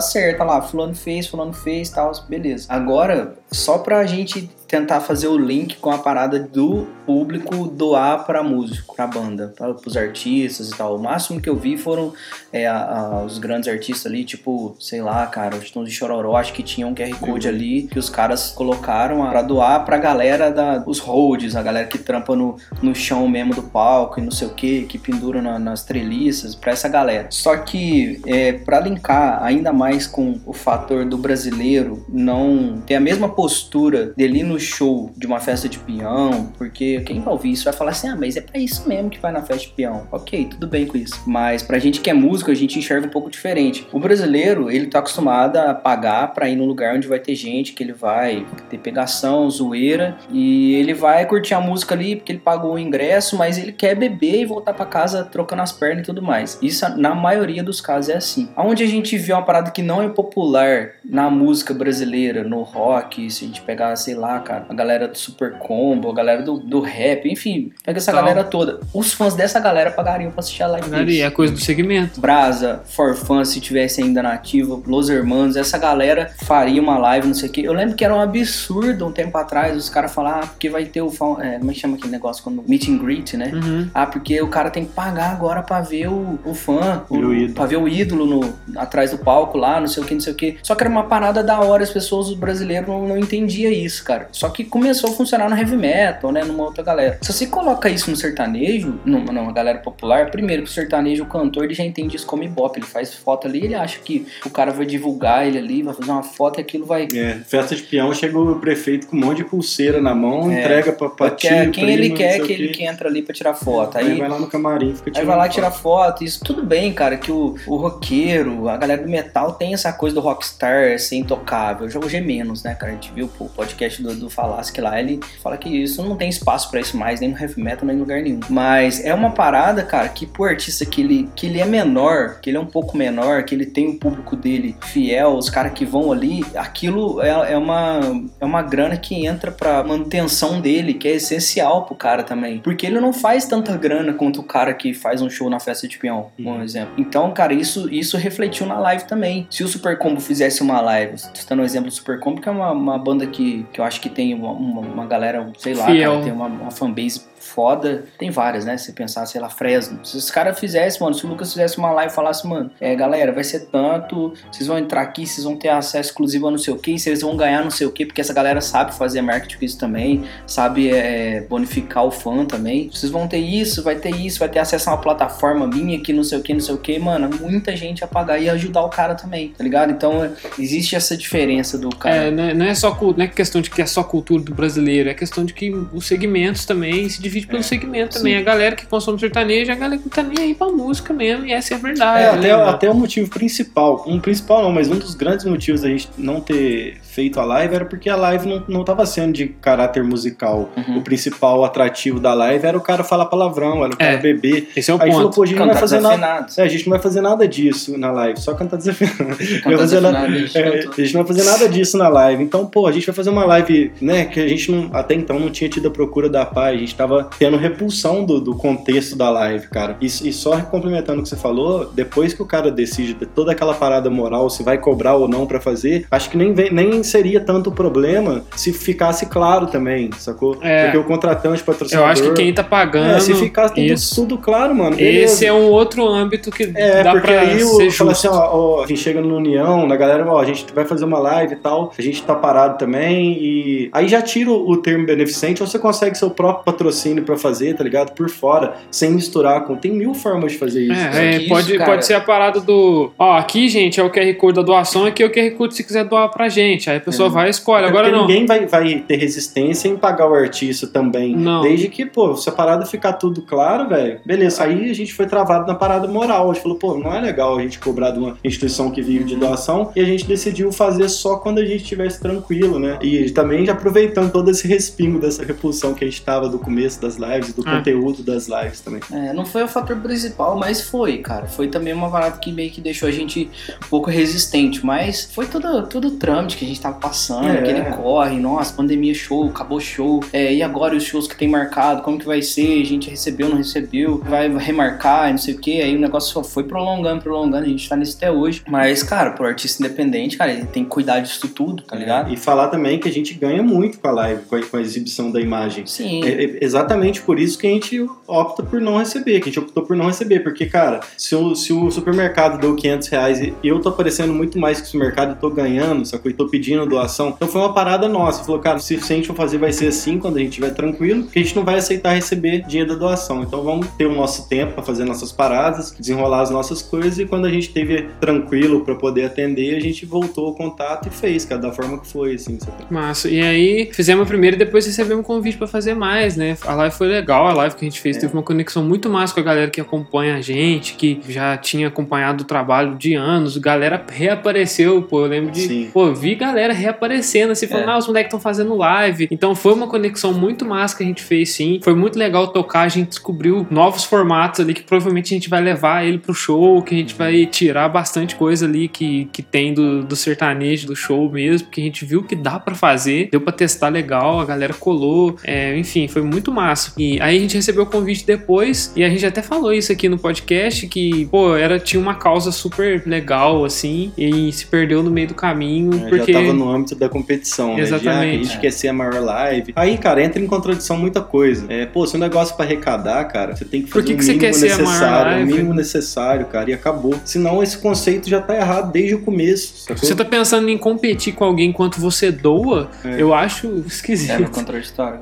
Speaker 2: certo. Olha lá, fulano fez, fulano fez, tal, beleza. Agora, só pra gente tentar fazer o link com a parada do público doar pra músico, pra banda, pra, pros artistas e tal. O máximo que eu vi foram é, a- a- os grandes artistas ali, tipo, sei lá, cara, os Tons de Chororó, acho que tinha um QR Code ali que os caras colocaram pra doar pra galera da, os holds, a galera que trampa no, no chão mesmo do palco e não sei o que, que pendura na- nas treliças, pra essa galera. Só que, é, pra linkar ainda mais com o fator do brasileiro não ter a mesma postura dele ir no show de uma festa de peão, porque quem vai ouvir isso vai falar assim, ah, mas é pra isso mesmo que vai na festa de peão. Ok, tudo bem com isso. Mas pra gente que é músico, a gente enxerga um pouco diferente. O brasileiro, ele tá acostumado a pagar pra ir num lugar onde vai ter gente, que ele vai ter pegação, zoeira, e ele vai curtir a música ali porque ele pagou o ingresso, mas ele quer beber e voltar pra casa trocando as pernas e tudo mais. Isso, na maioria dos casos, é assim. Onde a gente vê uma parada que não é popular na música brasileira, no rock, se a gente pegar, sei lá, cara, a galera do Super Combo, a galera do, do rap, enfim, pega essa
Speaker 3: Tal.
Speaker 2: galera toda. Os fãs dessa galera pagariam pra assistir a live deles.
Speaker 3: é coisa do segmento.
Speaker 2: Brasa, Forfan, se tivesse ainda na ativa, Los Hermanos, essa galera faria uma live, não sei o quê. Eu lembro que era um absurdo um tempo atrás, os caras falaram, ah, porque vai ter o. fa- É, como é que chama aquele negócio? Quando, meet and greet, né?
Speaker 3: Uhum.
Speaker 2: Ah, porque o cara tem que pagar agora pra ver o, o fã,
Speaker 1: o ídolo.
Speaker 2: pra ver o ídolo no, atrás do palco lá, não sei o que, não sei o que. Só que era uma parada da hora, as pessoas, os brasileiros, não, não entendiam isso, cara. Só que começou a funcionar no heavy metal, né, numa outra galera. Se você coloca isso no sertanejo, numa, numa galera popular, primeiro que o sertanejo, o cantor, ele já entende isso como ibope. Ele faz foto ali, ele acha que o cara vai divulgar ele ali, vai fazer uma foto e aquilo vai...
Speaker 1: É, festa de peão, chega o prefeito com um monte de pulseira na mão,
Speaker 2: É.
Speaker 1: entrega pra, pra tio,
Speaker 2: quem
Speaker 1: primo,
Speaker 2: ele quer que ele que entra ali pra tirar foto.
Speaker 1: Aí
Speaker 2: Aí
Speaker 1: vai lá no camarim, fica
Speaker 2: Aí
Speaker 1: tirando
Speaker 2: vai lá
Speaker 1: foto.
Speaker 2: tirar foto, isso tudo bem, cara, que o, o roqueiro, a galera do metal tem essa coisa do rockstar ser intocável. Já hoje é menos, né, cara? A gente viu pô, o podcast do, do Falasque lá, ele fala que isso não tem espaço pra isso mais, nem no heavy metal, nem em lugar nenhum. Mas é uma parada, cara, que pro artista que ele, que ele é menor, que ele é um pouco menor, que ele tem o público dele fiel, os caras que vão ali, aquilo é, é, uma, é uma grana que entra pra manutenção dele, que é essencial pro cara também. Porque ele não faz tanta grana quanto o cara que faz um show na festa de peão, por
Speaker 1: Uhum.
Speaker 2: exemplo. Então, cara, isso, isso refletiu na live também. Se o Super Combo fizesse uma live, citando o exemplo do Super Combo, que é uma, uma banda que, que eu acho que tem uma, uma, uma galera, sei lá, cara, tem uma, uma fanbase foda. Tem várias, né? Se pensar, sei lá, Fresno. Se os caras fizessem, mano, se o Lucas fizesse uma live e falasse, mano, é, galera, vai ser tanto, vocês vão entrar aqui, vocês vão ter acesso exclusivo a não sei o que, vocês vão ganhar não sei o que, porque essa galera sabe fazer marketing com isso também, sabe é, bonificar o fã também. Vocês vão ter isso, vai ter isso, vai ter acesso a uma plataforma minha que não sei o que, não sei o que, mano, muita gente ia pagar e ajudar o cara também, tá ligado? Então existe essa diferença do cara.
Speaker 3: É, não é, não é só não é questão de que é só cultura do brasileiro, é questão de que os segmentos também se divide pelo
Speaker 1: É,
Speaker 3: segmento também.
Speaker 2: sim.
Speaker 3: A galera que consome sertanejo, é a galera que tá nem aí pra música mesmo, e essa é a verdade.
Speaker 1: É,
Speaker 3: né,
Speaker 1: até, até o motivo principal. Um principal não, mas um dos grandes motivos da gente não ter feito a live era porque a live não, não tava sendo de caráter musical.
Speaker 2: Uhum.
Speaker 1: O principal atrativo da live era o cara falar palavrão, era o cara
Speaker 3: É.
Speaker 1: beber.
Speaker 3: Esse é o
Speaker 1: Aí falou,
Speaker 3: ponto.
Speaker 1: pô, a gente não vai fazer nada. É, a gente não vai fazer nada disso na live, só cantar desafinado.
Speaker 2: Cantar (laughs)
Speaker 1: nada-
Speaker 2: desafinado, a gente
Speaker 1: É, a gente não vai fazer nada disso na live. Então, pô, a gente vai fazer uma live, né, que a gente não, até então não tinha tido a procura da paz. A gente tava tendo repulsão do, do contexto da live, cara. E, e só complementando o que você falou, depois que o cara decide de toda aquela parada moral, se vai cobrar ou não pra fazer, acho que nem, vem- nem seria tanto problema se ficasse claro também, sacou?
Speaker 3: É.
Speaker 1: Porque o contratante, patrocinador...
Speaker 3: Eu acho que quem tá pagando.
Speaker 1: É, se ficasse tudo,
Speaker 3: isso.
Speaker 1: tudo claro, mano, beleza.
Speaker 3: Esse é um outro âmbito que
Speaker 1: É,
Speaker 3: dá
Speaker 1: porque
Speaker 3: pra
Speaker 1: aí
Speaker 3: ser
Speaker 1: o fala assim,
Speaker 3: justo.
Speaker 1: ó, ó, a gente chega no União, na galera, ó, a gente vai fazer uma live e tal, a gente tá parado também, e aí já tira o termo beneficente, ou você consegue seu próprio patrocínio pra fazer, tá ligado? Por fora, sem misturar com. Tem mil formas de fazer isso.
Speaker 3: É, é,
Speaker 2: isso,
Speaker 3: pode,
Speaker 2: cara-
Speaker 3: pode ser a parada do. Ó, aqui, gente, é o QR Code da doação, aqui é o QR Code se quiser doar pra gente. Aí a pessoa
Speaker 1: É.
Speaker 3: vai e escolhe.
Speaker 1: Até
Speaker 3: Agora não.
Speaker 1: ninguém vai, vai ter resistência em pagar o artista também.
Speaker 3: Não.
Speaker 1: Desde que, pô, se a parada ficar tudo claro, velho, beleza. Aí a gente foi travado na parada moral. A gente falou, pô, não é legal a gente cobrar de uma instituição que vive de doação. E a gente decidiu fazer só quando a gente estivesse tranquilo, né? E também já aproveitando todo esse respingo dessa repulsão que a gente tava do começo das lives, do
Speaker 3: Ah.
Speaker 1: conteúdo das lives também.
Speaker 2: É, não foi o fator principal, mas foi, cara. Foi também uma parada que meio que deixou a gente um pouco resistente. Mas foi tudo, tudo trâmite que a gente tava passando,
Speaker 1: É.
Speaker 2: aquele corre, nossa, pandemia show, acabou show. É, e agora os shows que tem marcado, como que vai ser? A gente recebeu, não recebeu? Vai remarcar, não sei o que. Aí o negócio só foi prolongando, prolongando. A gente tá nisso até hoje. Mas, cara, pro artista independente, cara, ele tem que cuidar disso tudo, tá ligado?
Speaker 1: E falar também que a gente ganha muito com a live, com a, com a exibição da imagem.
Speaker 2: Sim.
Speaker 1: É é exatamente por isso que a gente opta por não receber, que a gente optou por não receber, porque, cara, se o, se o supermercado deu 500 reais e eu tô aparecendo muito mais que o supermercado e tô ganhando, sacou? E tô pedindo doação, então foi uma parada nossa. Falou, cara, se, a gente for fazer vai ser assim, quando a gente estiver tranquilo, porque a gente não vai aceitar receber dinheiro da doação. Então vamos ter o nosso tempo pra fazer nossas paradas, desenrolar as nossas coisas e quando a gente esteve tranquilo pra poder atender, a gente voltou ao contato e fez, cara, da forma que foi, assim?
Speaker 3: Massa. E aí, fizemos a primeira e depois recebemos um convite pra fazer mais, né? A live foi legal, a live que a gente fez teve uma conexão muito massa com a galera que acompanha a gente, que já tinha acompanhado o trabalho de anos. Galera reapareceu, pô. Eu lembro de.
Speaker 1: Sim.
Speaker 3: Pô, vi galera reaparecendo, assim, falando,
Speaker 2: É.
Speaker 3: ah, os moleques estão fazendo live. Então foi uma conexão muito massa que a gente fez, sim. Foi muito legal tocar, a gente descobriu novos formatos ali que provavelmente a gente vai levar ele pro show, que a gente vai tirar bastante coisa ali que, que tem do, do sertanejo, do show mesmo, porque a gente viu que dá pra fazer, deu pra testar legal, a galera colou, é, enfim, foi muito massa. E aí a gente recebeu o convite depois, e a gente até falou isso aqui no podcast, que, pô, era, tinha uma causa super legal, assim, e se perdeu no meio do caminho,
Speaker 1: É,
Speaker 3: porque...
Speaker 1: No âmbito da competição, né? Já que a
Speaker 3: Exatamente.
Speaker 1: gente quer ser a maior live. Aí, cara, entra em contradição muita coisa. É, pô, se o negócio é pra arrecadar, cara, você tem que
Speaker 3: Por
Speaker 1: fazer
Speaker 3: que
Speaker 1: o
Speaker 3: que você
Speaker 1: mínimo
Speaker 3: quer ser a maior
Speaker 1: necessário, o mínimo necessário, cara, e acabou. Senão esse conceito já tá errado desde o começo, sacou?
Speaker 3: Você tá pensando em competir com alguém enquanto você doa,
Speaker 1: É.
Speaker 3: eu acho
Speaker 2: É no
Speaker 3: esquisito.
Speaker 2: contraditório.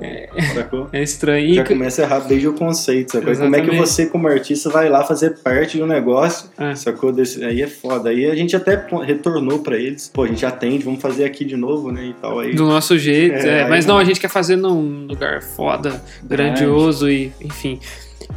Speaker 1: sacou?
Speaker 3: É estranho. E
Speaker 1: Já começa errado desde o conceito, sacou? E Como é que
Speaker 3: Exatamente.
Speaker 1: você, como artista, vai lá fazer parte de um negócio,
Speaker 3: É.
Speaker 1: sacou? Desse... Aí é foda. Aí a gente até retornou pra eles. Pô, a gente atende, vamos fazer aqui de novo, né? E tal. Aí
Speaker 3: Do nosso jeito,
Speaker 1: É,
Speaker 3: é, mas não, a gente quer fazer num lugar foda,
Speaker 2: Grande.
Speaker 3: grandioso e, enfim.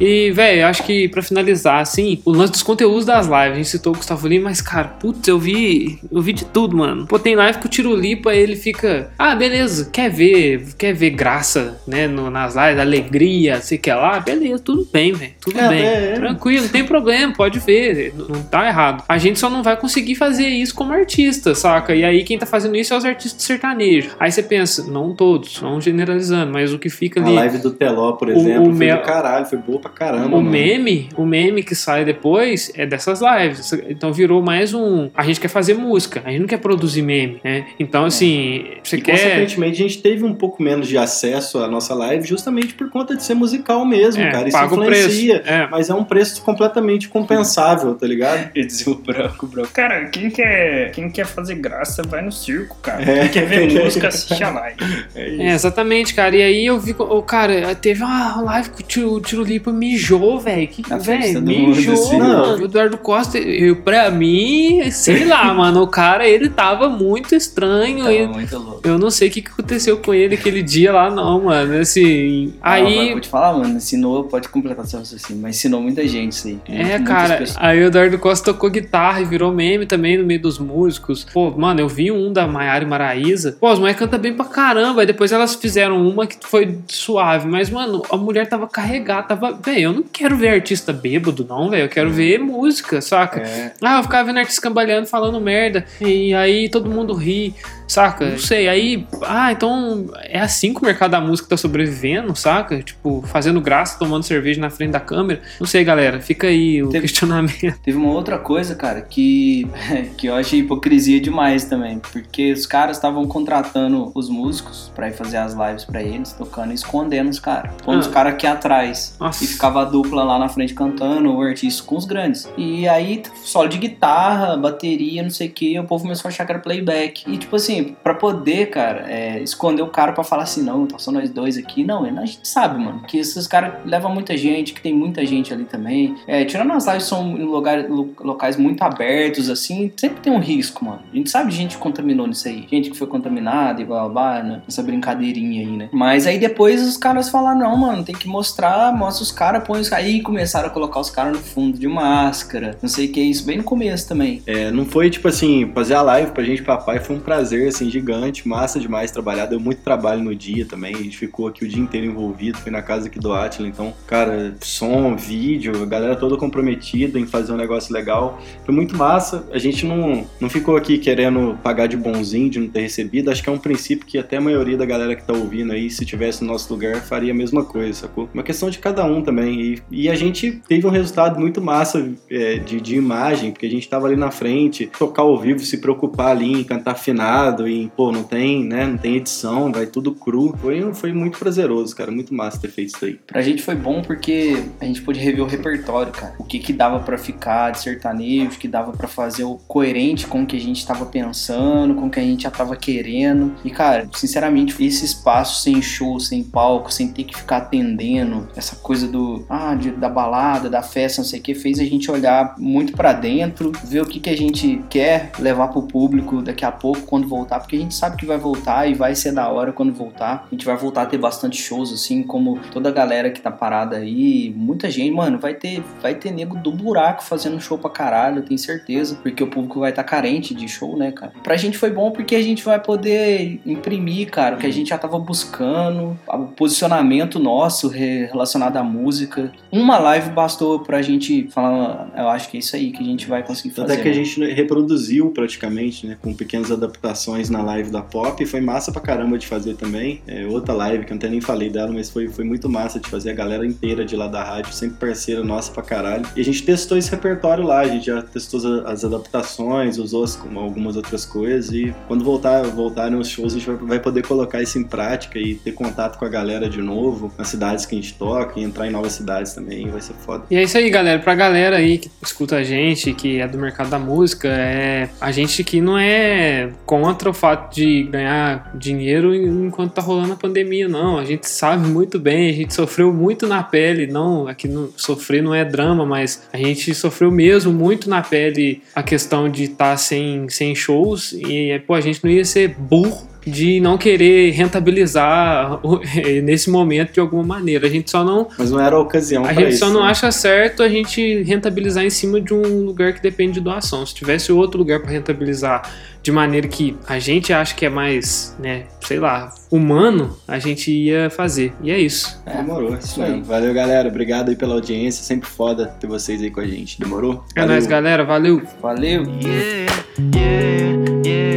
Speaker 3: E, velho, acho que pra finalizar, assim, o lance dos conteúdos das lives, a gente citou o Gustavo Lima, mas, cara, putz, eu vi, eu vi de tudo, mano. Pô, tem live que o Tiro Lipa, ele fica, ah, beleza, quer ver, quer ver graça, né, no- nas lives, alegria, sei que lá, beleza, tudo bem, velho, tudo
Speaker 1: É,
Speaker 3: bem.
Speaker 1: é, é.
Speaker 3: Tranquilo, não tem problema, pode ver, não, não tá errado. A gente só não vai conseguir fazer isso como artista, saca? E aí quem tá fazendo isso é os artistas sertanejos. Aí você pensa, não todos, não generalizando, mas o que fica
Speaker 1: a
Speaker 3: ali.
Speaker 1: live do Teló, por
Speaker 3: O-
Speaker 1: exemplo,
Speaker 3: o
Speaker 1: foi
Speaker 3: Mel-
Speaker 1: do caralho, foi boa pra caramba.
Speaker 3: O
Speaker 1: mano.
Speaker 3: meme, o meme que sai depois é dessas lives. Então virou mais um. A gente quer fazer música, a gente não quer produzir meme, né? Então, assim, você
Speaker 1: E
Speaker 3: quer.
Speaker 1: consequentemente a gente teve um pouco menos de acesso à nossa live justamente por conta de ser musical mesmo,
Speaker 3: É,
Speaker 1: cara. Isso
Speaker 3: paga o preço.
Speaker 1: influencia.
Speaker 3: É.
Speaker 1: Mas é um preço completamente compensável, tá ligado? (laughs)
Speaker 2: E dizia o branco. Cara, quem quer, quem quer fazer graça vai no circo, cara.
Speaker 1: É.
Speaker 2: Quem quer ver (laughs) música, assiste a live.
Speaker 1: É isso.
Speaker 3: É, exatamente, cara. E aí eu vi. O cara, teve uma live que o Tiro, o Lipa mijou, velho. Que,
Speaker 2: de
Speaker 3: velho,
Speaker 2: mundo,
Speaker 3: mijou,
Speaker 2: assim.
Speaker 3: mano. O Eduardo Costa, eu, pra mim, sei lá, (laughs) mano. O cara, ele tava muito estranho.
Speaker 2: Tava
Speaker 3: e
Speaker 2: muito louco.
Speaker 3: eu não sei o que, que aconteceu com ele aquele dia lá, não, mano. Assim.
Speaker 2: Ah,
Speaker 3: Aí.
Speaker 2: vou te falar, mano, ensinou, pode completar seu raciocínio, mas ensinou muita gente isso aí.
Speaker 3: É,
Speaker 2: Muitas
Speaker 3: cara, aí o Eduardo Costa tocou guitarra e virou meme também no meio dos músicos. Pô, mano, eu vi um da Maiara e Maraíza. Pô, as mulheres cantam bem pra caramba. Aí depois elas fizeram uma que foi suave. Mas, mano, a mulher tava carregada. Tava. Véi, eu não quero ver artista bêbado, não, velho. Eu quero ver música, saca?
Speaker 1: É.
Speaker 3: Ah, eu ficava vendo artista cambaleando falando merda. E aí todo mundo ri, saca? Não sei. Aí, ah, então é assim que o mercado da música tá sobrevivendo, saca? Tipo, fazendo graça, tomando cerveja na frente da câmera. Não sei, galera. Fica aí o
Speaker 2: Teve-
Speaker 3: questionamento.
Speaker 2: Teve uma outra coisa, cara, que, (laughs) que eu achei hipocrisia demais também. Porque os caras estavam contratando os músicos pra ir fazer as lives pra eles, tocando e escondendo os caras. Pondo
Speaker 3: Ah.
Speaker 2: os caras aqui atrás.
Speaker 3: Nossa.
Speaker 2: E ficava a dupla lá na frente cantando, o artista com os grandes. E aí, solo de guitarra, bateria, não sei o que, o povo começou a achar que era playback. E tipo assim, pra poder, cara, é, esconder o cara pra falar assim, não, tá só nós dois aqui. Não, a gente sabe, mano, que esses caras levam muita gente, que tem muita gente ali também. É, tirando as lives são em lugar, lo- locais muito abertos, assim, sempre tem um risco, mano. A gente sabe gente que contaminou nisso aí. Gente que foi contaminada e blá blá blá, né? Essa brincadeirinha aí, né? Mas aí depois os caras falaram, não, mano, tem que mostrar, mostra os caras, põe os Aí começaram a colocar os caras no fundo de máscara, não sei o que, isso bem no começo também.
Speaker 1: É, não foi tipo assim, fazer a live pra gente, papai, foi um prazer assim gigante, massa demais trabalhar, deu muito trabalho no dia também, a gente ficou aqui o dia inteiro envolvido, fui na casa aqui do Atila, então, cara, som, vídeo, a galera toda comprometida em fazer um negócio legal, foi muito massa, a gente não, não ficou aqui querendo pagar de bonzinho, de não ter recebido, acho que é um princípio que até a maioria da galera que tá ouvindo aí, se tivesse no nosso lugar, faria a mesma coisa, sacou? Uma questão de cada um também, e, e a gente teve um resultado muito massa é, de, de imagem, porque a gente tava ali na frente, tocar ao vivo, se preocupar ali em cantar afinado, e pô, não tem, né, não tem edição, vai tudo cru. Foi, foi muito prazeroso, cara, muito massa ter feito isso aí.
Speaker 2: Pra gente foi bom porque a gente pôde rever o repertório, cara. O que que dava pra ficar de sertanejo, o que dava pra fazer o coerente com o que a gente tava pensando, com o que a gente já tava querendo. E, cara, sinceramente, esse espaço sem show, sem palco, sem ter que ficar atendendo, essa coisa do, ah, de- da balada, da festa, não sei o que, fez a gente olhar muito pra dentro, ver o que que a gente quer levar pro público daqui a pouco quando voltar, porque a gente sabe que vai voltar e vai ser da hora quando voltar. A gente vai voltar a ter bastante shows, assim, como toda a galera que tá parada aí, muita gente, mano, vai ter, vai ter nego do buraco fazendo show pra caralho, eu tenho certeza, porque o público vai estar tá carente de show, né, cara? Pra gente foi bom porque a gente vai poder imprimir, cara, o que a gente já tava buscando, o posicionamento nosso re- relacionado à música. Uma live bastou pra gente falar, eu acho que é isso aí que a gente vai conseguir
Speaker 1: Tanto
Speaker 2: fazer.
Speaker 1: é que a
Speaker 2: né?
Speaker 1: gente reproduziu praticamente, né, com pequenas adaptações na live da Pop, e foi massa pra caramba de fazer também. É outra live que eu até nem falei dela, mas foi, foi muito massa de fazer a galera inteira de lá da rádio, sempre parceira nossa pra caralho. E a gente testou esse repertório lá, a gente já testou as, adaptações, usou as, algumas outras coisas, e quando voltar, voltarem os shows, a gente vai, vai poder colocar isso em prática e ter contato com a galera de novo, nas cidades que a gente toca, e entrar em novas cidades também, vai ser foda.
Speaker 3: E é isso aí, galera. Pra galera aí que escuta a gente, que é do mercado da música, é a gente que não é contra o fato de ganhar dinheiro enquanto tá rolando a pandemia, não. A gente sabe muito bem, a gente sofreu muito na pele. Não, aqui não, sofrer não é drama, mas a gente sofreu mesmo muito na pele a questão de estar sem, sem shows. E, pô, a gente não ia ser burro de não querer rentabilizar (laughs) nesse momento de alguma maneira. A gente só não
Speaker 1: Mas não era a ocasião
Speaker 3: a gente
Speaker 1: isso.
Speaker 3: só não
Speaker 1: né?
Speaker 3: acha certo a gente rentabilizar em cima de um lugar que depende de doação. Se tivesse outro lugar para rentabilizar de maneira que a gente acha que é mais, né, sei lá, humano, a gente ia fazer. E é isso.
Speaker 2: É,
Speaker 1: Demorou, isso
Speaker 2: isso aí.
Speaker 1: Valeu, galera. Obrigado aí pela audiência. Sempre foda ter vocês aí com a gente. Demorou?
Speaker 3: É nóis, galera. Valeu.
Speaker 2: Valeu!
Speaker 4: Yeah, yeah.